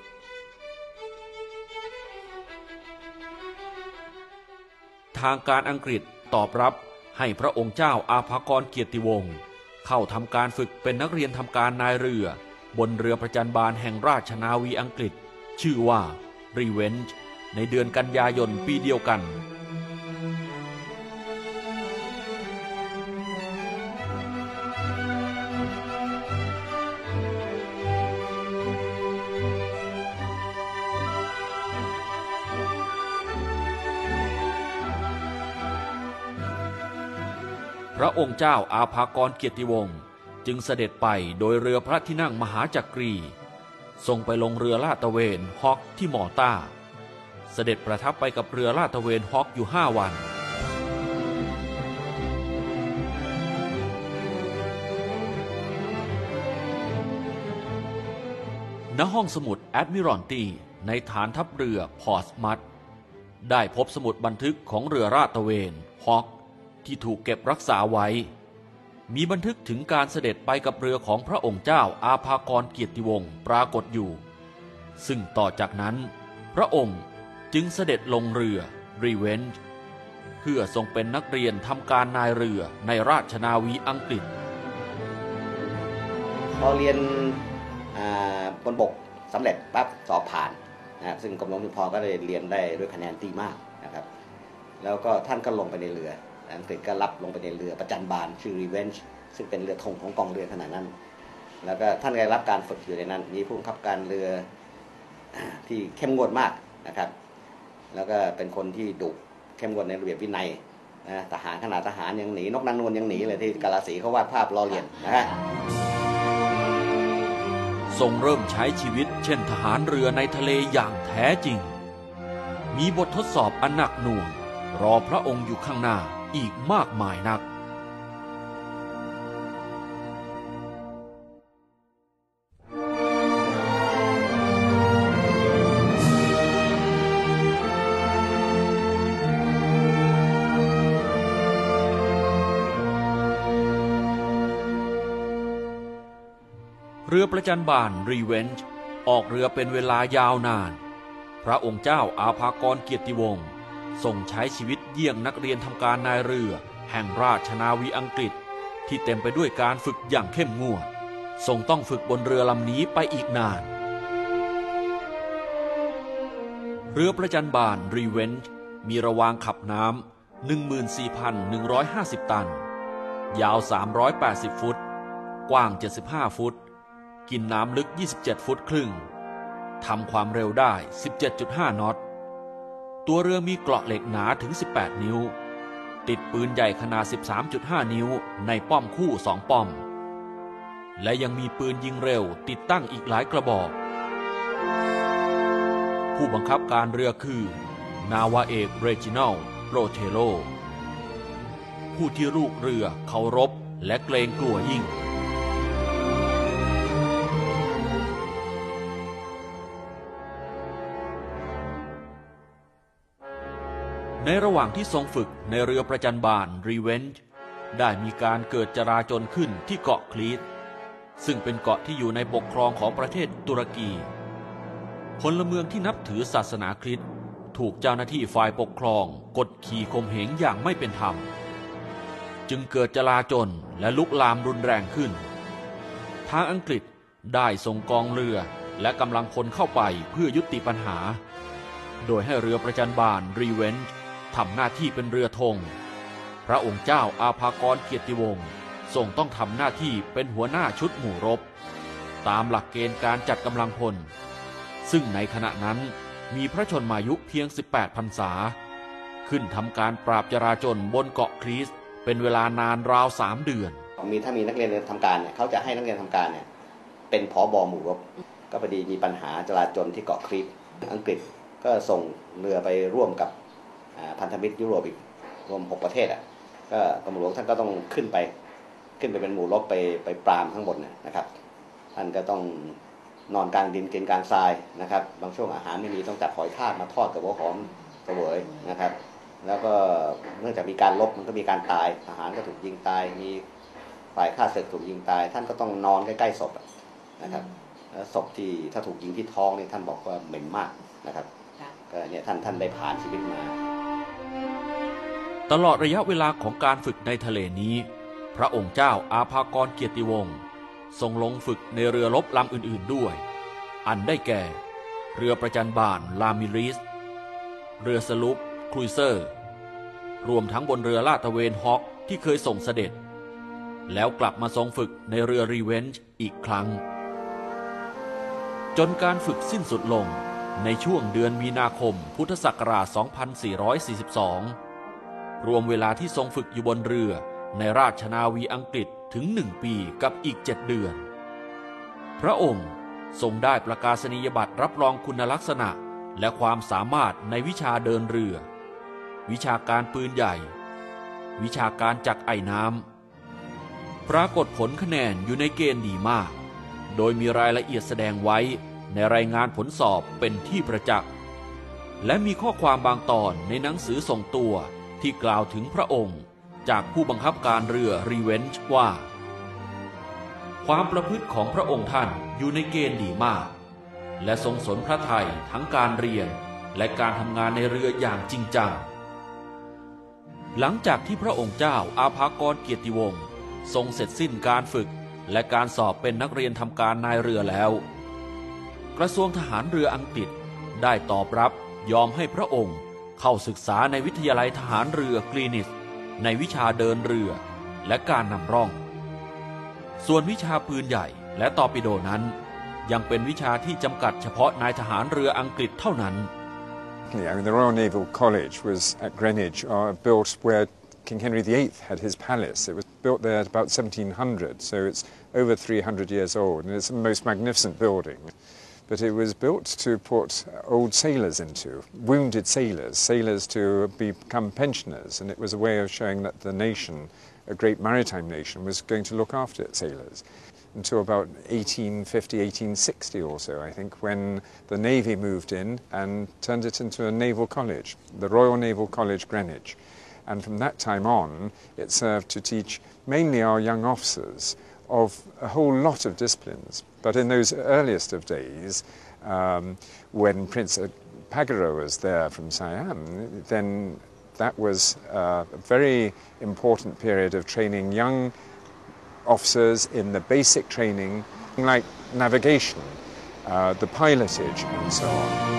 ทางการอังกฤษตอบรับให้พระองค์เจ้าอาภากรเกียรติวงศ์เข้าทำการฝึกเป็นนักเรียนทำการนายเรือ บนเรือประจันบานแห่งราชนาวีอังกฤษ ชื่อว่า Revenge ในเดือนกันยายนปีเดียวกัน พระองค์เจ้าอาภากรเกียรติวงศ์จึงเสด็จไปโดยเรือพระที่นั่งมหาจักรี ทรงไปลงเรือลาดตระเวนฮอกที่มอต้า เสด็จประทับไปกับเรือลาดตระเวนฮอกอยู่ห้าวัน ณ ห้องสมุดแอดมิรอนตีในฐานทัพเรือพอสมัตได้พบสมุดบันทึกของเรือราดตระเวนฮอกที่ถูกเก็บรักษาไว้ มีบันทึกถึงการเสด็จไปกับเรือของพระองค์เจ้าอาภากรเกียรติวงศ์ปรากฏอยู่ ซึ่งต่อจากนั้น พระองค์จึงเสด็จลงเรือรีเวนจ์เพื่อทรงเป็นนักเรียนทำการนายเรือในราชนาวีอังกฤษ พอเรียนอาบนบกสำเร็จปั๊บสอบผ่านนะซึ่งกรมหลวงชุมพรก็ได้เรียนได้ด้วยคะแนนดีมากนะครับ แล้วก็ท่านก็ลงไปในเรือ อังกฤษก็รับลงไปในเรือประจันบานชื่อ Revenge ซึ่งเป็นเรือธงของกองเรือขนาดนั้น แล้วก็ท่านได้รับการฝึกอยู่ในนั้น มีผู้บังคับการเรือที่เข้มงวดมากนะครับ แล้วก็เป็นคนที่ดุเข้มงวดในระเบียบวินัยนะทหารขนาดทหารยังหนีนกนางนวลยังหนีเลยที่กาลสีเขาวาดภาพล้อเลียนนะฮะทรงเริ่มใช้ชีวิต เช่นทหารเรือในทะเลอย่างแท้จริง มีบททดสอบอันหนักหน่วง รอพระองค์อยู่ข้างหน้า อีกมากมายนักเรือประจันบานรีเวนจ์ออกเรือเป็นเวลายาวนาน พระองค์เจ้าอาภากรเกียรติวงศ์ทรงใช้ชีวิต เยี่ยงนักเรียนทำการนายเรือ แห่งราชนาวีอังกฤษ ที่เต็มไปด้วยการฝึกอย่างเข้มงวดทรงต้องฝึกบนเรือลำนี้ไปอีกนาน เรือประจันบานรีเวนจ์มีระวางขับน้ำ14,150 ตัน ยาว 380 ฟุต กว้าง 75 ฟุต กินน้ำลึก 27 ฟุตครึ่งทำความเร็วได้ 17.5 นอต ตัวเรือมีเกราะเหล็กหนาถึง 18 นิ้ว ติดปืนใหญ่ขนาด 13.5 นิ้วในป้อมคู่สองป้อม และยังมีปืนยิงเร็วติดตั้งอีกหลายกระบอก ผู้บังคับการเรือคือ นาวาเอกเรจินัลโปรเทโล ผู้ที่ลูกเรือเคารพและเกรงกลัวยิ่ง ในระหว่างที่ทรงฝึกในเรือประจันบานรีเวนจ์ได้มีการเกิดจราจนขึ้นที่เกาะคลีตซึ่งเป็นเกาะที่อยู่ในปกครองของประเทศตุรกีพลเมืองที่นับถือศาสนาคริสต์ถูกเจ้าหน้าที่ฝ่ายปกครองกดขี่ข่มเหงอย่างไม่เป็นธรรม จึงเกิดจลาจลและลุกลามรุนแรงขึ้น ทางอังกฤษได้ส่งกองเรือและกำลังพลเข้าไปเพื่อยุติปัญหา โดยให้เรือประจันบานรีเวนจ์ ทำหน้าที่เป็นเรือธง พระองค์เจ้าอาภากรเกียรติวงศ์ทรงต้องทำหน้าที่เป็นหัวหน้าชุดหมู่รบ ตามหลักเกณฑ์การจัดกำลังพล ซึ่งในขณะนั้นมีพระชนมายุเพียง 18พรรษา ขึ้นทำการปราบจราจนบนเกาะครีสเป็นเวลานานราวสามเดือน มีถ้ามีนักเรียนทำการเนี่ยเขาจะให้นักเรียนทำการเนี่ยเป็นผอบอหมู่รบ ก็พอดีมีปัญหาจราจนที่เกาะครีตอังกฤษก็ส่งเรือไปร่วมกับ พันธมิตรยุโรปอีกรวม6ประเทศอะก็กรมหลวงท่านก็ต้องขึ้นไป ขึ้นไปเป็นหมู่รบไปไปปรามข้างบนน่ะนะครับ ท่านก็ต้องนอนกลางดินกินกลางทรายนะครับ บางช่วงอาหารไม่มีต้องจับหอยทากมาทอดกับหัวหอมเสวยนะครับ แล้วก็เนื่องจากมีการลบมันก็มีการตายทหารก็ถูกยิงตาย มีฝ่ายฆ่าศึกถูกยิงตาย ท่านก็ต้องนอนใกล้ๆศพอะนะครับแล้วศพที่ถ้าถูกยิงที่ท้องนี่ท่านบอกว่าเหม็นมากนะครับก็เนี่ยท่านท่านได้ผ่านชีวิตมา ตลอดระยะเวลาของการฝึกในทะเลนี้ พระองค์เจ้าอาภากรเกียรติวงศ์ทรงลงฝึกในเรือรบลำอื่นๆด้วย อันได้แก่ เรือประจัญบานรามิลลีส เรือสลุปครูเซอร์ รวมทั้งบนเรือลาดตระเวนฮอกที่เคยส่งเสด็จ แล้วกลับมาทรงฝึกในเรือรีเวนจ์อีกครั้ง จนการฝึกสิ้นสุดลง ในช่วงเดือนมีนาคมพุทธศักราช 2442 รวมเวลาที่ทรงฝึกอยู่บนเรือในราชนาวีอังกฤษถึงหนึ่งปีกับอีกเจ็ดเดือน พระองค์ทรงได้ประกาศนียบัตรรับรองคุณลักษณะและความสามารถในวิชาเดินเรือ วิชาการปืนใหญ่ วิชาการจักไอ้น้ำ ปรากฏผลคะแนนอยู่ในเกณฑ์ดีมาก โดยมีรายละเอียดแสดงไว้ ในรายงานผลสอบเป็นที่ประจักษ์และมีข้อความบางตอนในหนังสือส่งตัวที่กล่าวถึงพระองค์จากผู้บังคับการเรือรีเวนจ์ว่า ความประพฤติของพระองค์ท่านอยู่ในเกณฑ์ดีมาก และทรงสนพระไทยทั้งการเรียนและการทำงานในเรืออย่างจริงจัง หลังจากที่พระองค์เจ้าอาภากรเกียรติวงศ์ทรงเสร็จสิ้นการฝึกและการสอบเป็นนักเรียนทำการนายเรือแล้ว กระทรวงทหารเรืออังกฤษ ได้ตอบรับยอมให้พระองค์เข้าศึกษาในวิทยาลัยทหารเรือกรีนิสในวิชาเดินเรือและการนำร่อง ส่วนวิชาปืนใหญ่และตอปิโดนั้น ยังเป็นวิชาที่จำกัดเฉพาะนายทหารเรืออังกฤษเท่านั้น I mean, the Royal Naval College was at Greenwich, uh, built where King Henry VIII had his palace. It was built there about 1700, so it's over 300 years old, and it's the most magnificent building. But it was built to put old sailors into, wounded sailors, sailors to become pensioners, and it was a way of showing that the nation, a great maritime nation, was going to look after its sailors until about 1850, 1860 or so, I think, when the Navy moved in and turned it into a naval college, the Royal Naval College Greenwich. And from that time on, it served to teach mainly our young officers of a whole lot of disciplines. But in those earliest of days, um, when Prince Pagaro was there from Siam, then that was uh, a very important period of training young officers in the basic training like navigation, uh, the pilotage, and so on.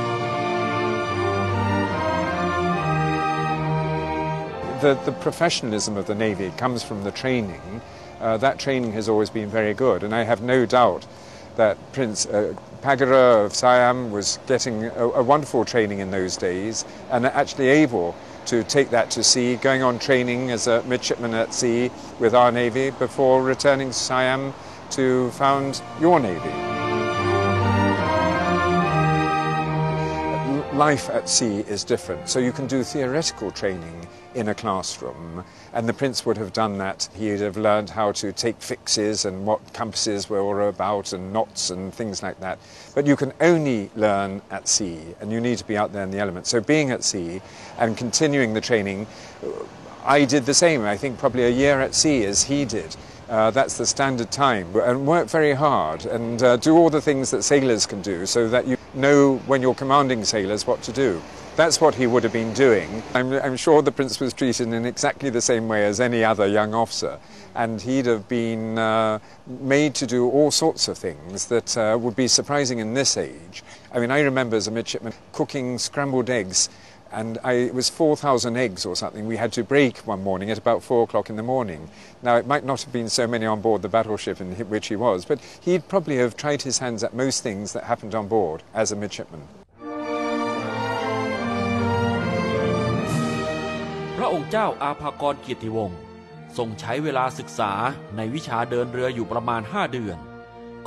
The, the professionalism of the Navy comes from the training. Uh, that training has always been very good, and I have no doubt that Prince uh, Pagara of Siam was getting a, a wonderful training in those days and actually able to take that to sea, going on training as a midshipman at sea with our Navy before returning to Siam to found your Navy. Life at sea is different, so you can do theoretical training in a classroom, and the Prince would have done that. He'd have learned how to take fixes and what compasses were about and knots and things like that. But you can only learn at sea, and you need to be out there in the elements. So being at sea and continuing the training, I did the same. I think probably a year at sea as he did. Uh, that's the standard time. And work very hard and uh, do all the things that sailors can do so that you know when you're commanding sailors what to do. That's what he would have been doing. I'm, I'm, sure the prince was treated in exactly the same way as any other young officer, and he'd have been uh, made to do all sorts of things that uh, would be surprising in this age. I mean, I remember as a midshipman cooking scrambled eggs, and I, it was 4,000 eggs or something we had to break one morning at about 4 o'clock in the morning. Now, it might not have been so many on board the battleship in which he was, but he'd probably have tried his hands at most things that happened on board as a midshipman. ระองค์เจ้าอาภากรเกียรติวงศ์ทรงใช้เวลาศึกษาในวิชาเดินเรืออยู่ประมาณ5เดือน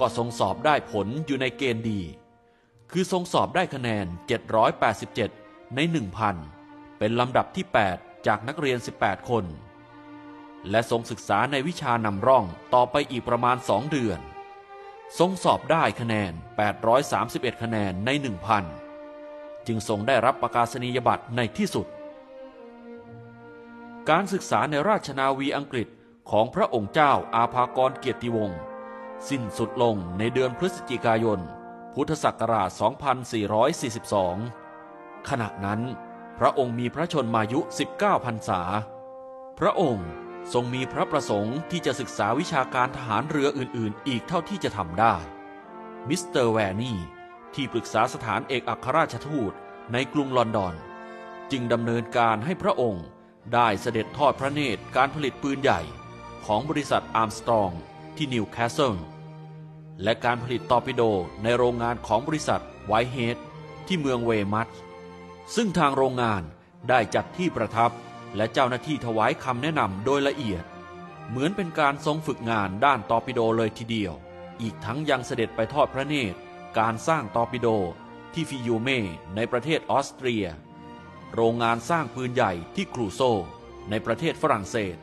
ก็ทรงสอบได้ผลอยู่ในเกณฑ์ดี คือทรงสอบได้คะแนน 787 ใน 1,000 เป็นลำดับที่ 8 จากนักเรียน 18 คน และทรงศึกษาในวิชานำร่องต่อไปอีกประมาณ2เดือน ทรงสอบได้คะแนน 831 คะแนนใน 1,000 จึงทรงได้รับประกาศนียบัตรในที่สุด การศึกษาในราชนาวีอังกฤษของพระองค์เจ้าอาภากรเกียรติวงศ์สิ้นสุดลงในเดือนพฤศจิกายน พุทธศักราช 2442 ขณะนั้น พระองค์มีพระชนมายุ 19พรรษา พระองค์ทรงมีพระประสงค์ที่จะศึกษาวิชาการทหารเรืออื่น ๆ อีกเท่าที่จะทำได้ มิสเตอร์แวร์นี่ที่ปรึกษาสถานเอกอัครราชทูตในกรุงลอนดอน จึงดำเนินการให้พระองค์ ได้เสด็จทอดพระเนตรการผลิตปืนใหญ่ของบริษัทอาร์มสตรองที่นิวคาสเซิลและการผลิตตอร์ปิโดในโรงงานของบริษัทไวท์เฮดที่เมืองเวย์มัธซึ่งทางโรงงานได้จัดที่ประทับและเจ้าหน้าที่ถวายคำแนะนำโดยละเอียด เหมือนเป็นการทรงฝึกงานด้านตอร์ปิโดเลยทีเดียว อีกทั้งยังเสด็จไปทอดพระเนตรการสร้างตอร์ปิโดที่ฟิยูเม่ในประเทศออสเตรีย โรงงานสร้างปืนใหญ่ที่ครูโซ ในประเทศฝรั่งเศส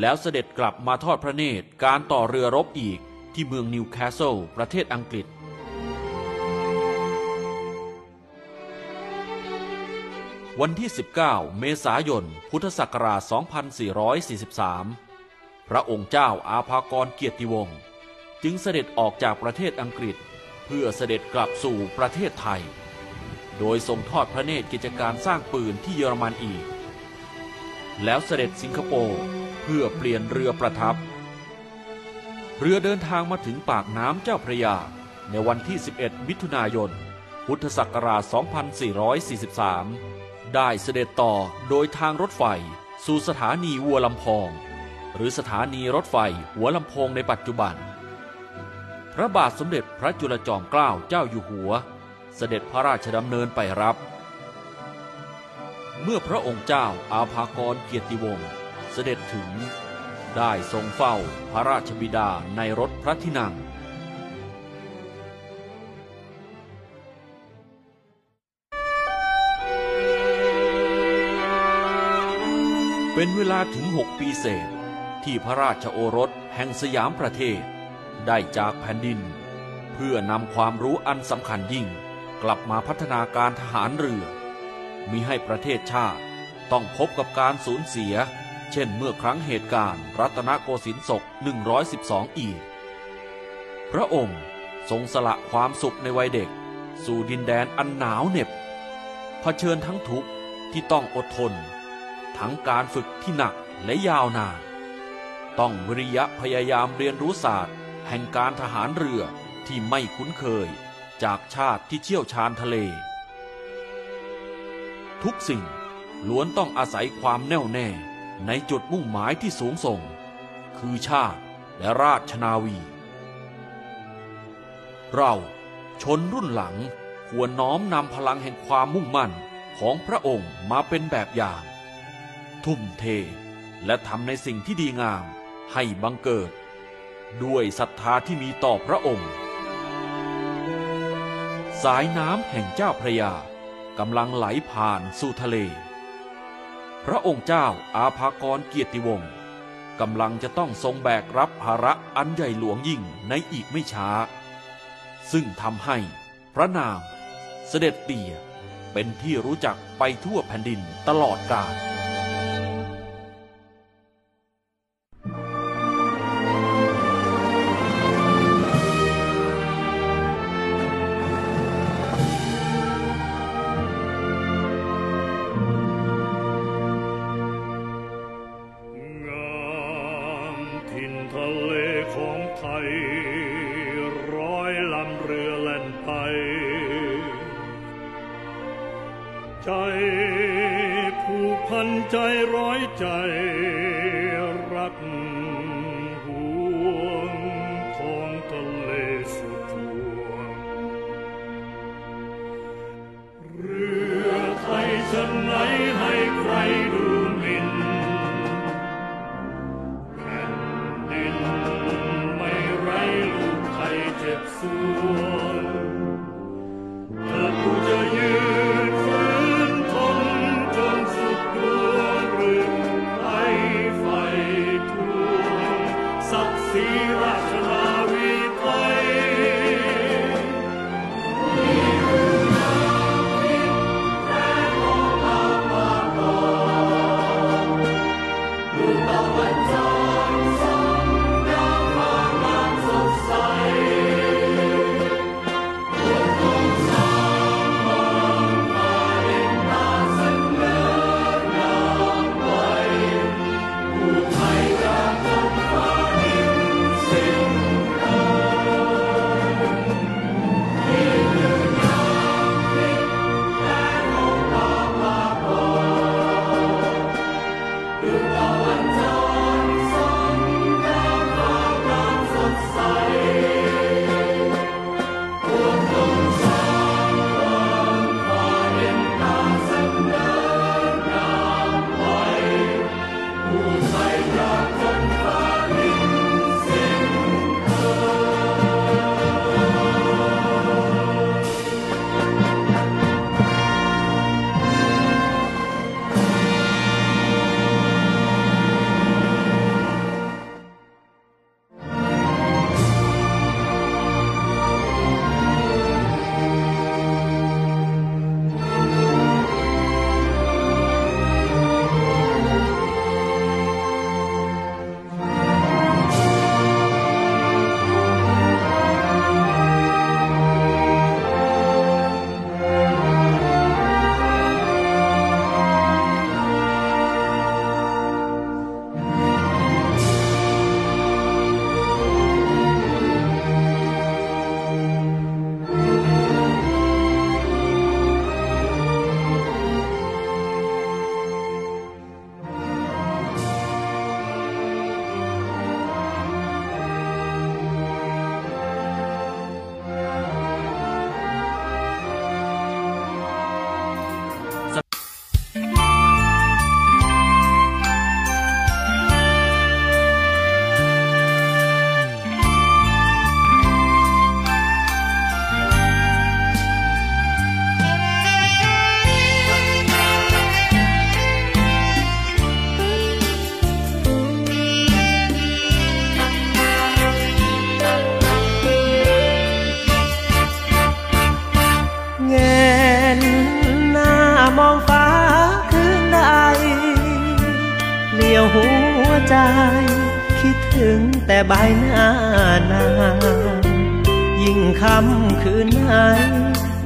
แล้วเสด็จกลับมาทอดพระเนตรการต่อเรือรบอีกที่เมืองนิวคาสเซิลประเทศอังกฤษ วันที่ 19 เมษายน พุทธศักราช 2443 พระองค์เจ้าอาภากรเกียรติวงศ์จึงเสด็จออกจากประเทศอังกฤษ เพื่อเสด็จกลับสู่ประเทศไทย โดยทรงทอดพระเนตรกิจการสร้างปืนที่เยอรมันอีก แล้วเสด็จสิงคโปร์เพื่อเปลี่ยนเรือประทับ เรือเดินทางมาถึงปากน้ำเจ้าพระยา ในวันที่ 11 มิถุนายน พุทธศักราช 2443 ได้เสด็จต่อโดยทางรถไฟสู่สถานีวัวลำพอง หรือสถานีรถไฟหัวลำโพงในปัจจุบัน พระบาทสมเด็จพระจุลจอมเกล้าเจ้าอยู่หัว เสด็จพระราชดำเนินไปรับ เมื่อพระองค์เจ้าอาภากรเกียรติวงศ์เสด็จถึง ได้ทรงเฝ้าพระราชบิดาในรถพระที่นั่งเป็นเวลาถึงหกปีเศษ ที่พระราชโอรสแห่งสยามประเทศ ได้จากแผ่นดิน เพื่อนำความรู้อันสำคัญยิ่ง กลับมาพัฒนาการทหารเรือมีให้ประเทศชาติต้องพบกับการสูญเสีย เช่นเมื่อครั้งเหตุการณ์รัตนโกสินทร์ศก 112 อีก พระองค์ทรงสละความสุขในวัยเด็ก สู่ดินแดนอันหนาวเหน็บเผชิญทั้งทุกข์ที่ต้องอดทน ทั้งการฝึกที่หนักและยาวนาน ต้องวิริยะพยายามเรียนรู้ศาสตร์ แห่งการทหารเรือที่ไม่คุ้นเคย จากชาติที่เชี่ยวชาญทะเล ทุกสิ่งล้วนต้องอาศัยความแน่วแน่ในจุดมุ่งหมายที่สูงส่ง คือชาติและราชนาวี เราชนรุ่นหลังควรน้อมนำพลังแห่งความมุ่งมั่นของพระองค์มาเป็นแบบอย่าง ทุ่มเทและทำในสิ่งที่ดีงามให้บังเกิด ด้วยศรัทธาที่มีต่อพระองค์ สายน้ำแห่งเจ้าพระยากำลังไหลผ่านสู่ทะเล พระองค์เจ้าอาภากรเกียรติวงศ์กำลังจะต้องทรงแบกรับภาระอันใหญ่หลวงยิ่งในอีกไม่ช้า ซึ่งทำให้พระนามเสด็จเตี่ยเป็นที่รู้จักไปทั่วแผ่นดินตลอดกาล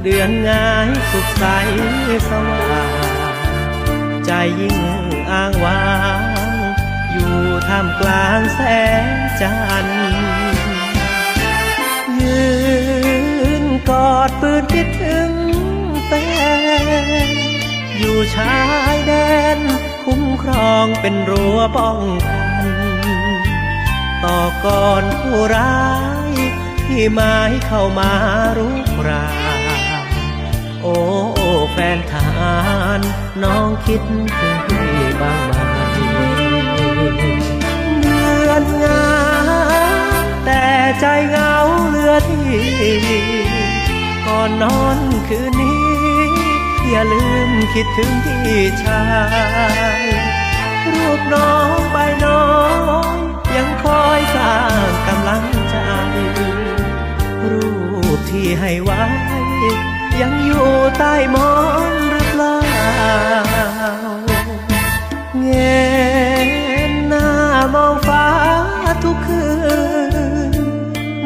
เดือนงายสุขใสสว่างใจยิ่งอ้างว้าง อยู่ท่ามกลางแสงจันทร์ยืนกอดปืนคิดถึงแฟนอยู่ชายแดน คุ้มครองเป็นรั้วป้องกันต่อก่อนผู้ร้ายที่หมายเข้ามารุกราน อ้แฟนทารน้องคิดถึงพี่บ้างไหมเดือนงาแต่ใจเหงาเหลือที่ก่อนนอนคืนนี้ อย่าลืมคิดถึงพี่ชายรูปน้องใบน้องยังคอยสร้างกำลังใจ รูปที่ให้ไว้ ยังอยู่ใต้หมอนหรือเปล่าเงนหน้ามองฟ้าทุกคืน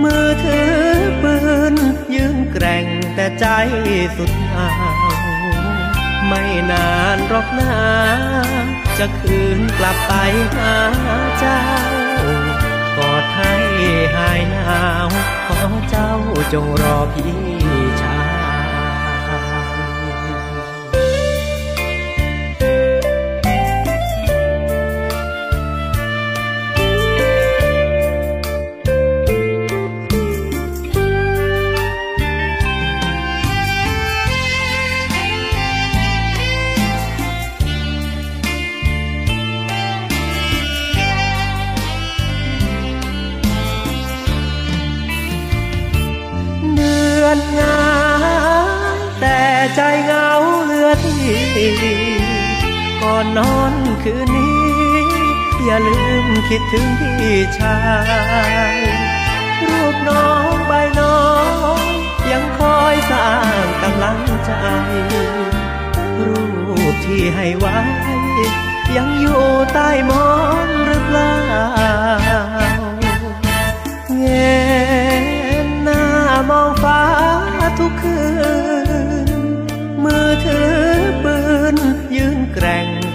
มือถือปืนยืนแกร่งแต่ใจสุดเอาวไม่นานรอกนะจะคืนกลับไปหาเจ้ากอดให้หายหนาว ขอเจ้าจงรอพี่ นอนคืนนี้ อย่าลืมคิดถึงพี่ชาย รูปน้องใบน้อง ยังคอยสร้างกำลังใจ รูปที่ให้ไว้ ยังอยู่ใต้หมอนหรือเปล่าเงนหน้ามองฟ้าทุกคืน มือถือ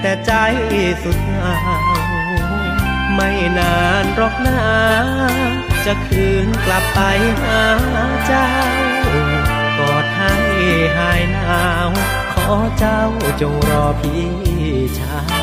แต่ใจสุดเหงาไม่นานหรอกนาจะคืนกลับไปหาเจ้ากอดให้หายหนาว ขอเจ้าจงรอพี่ชาย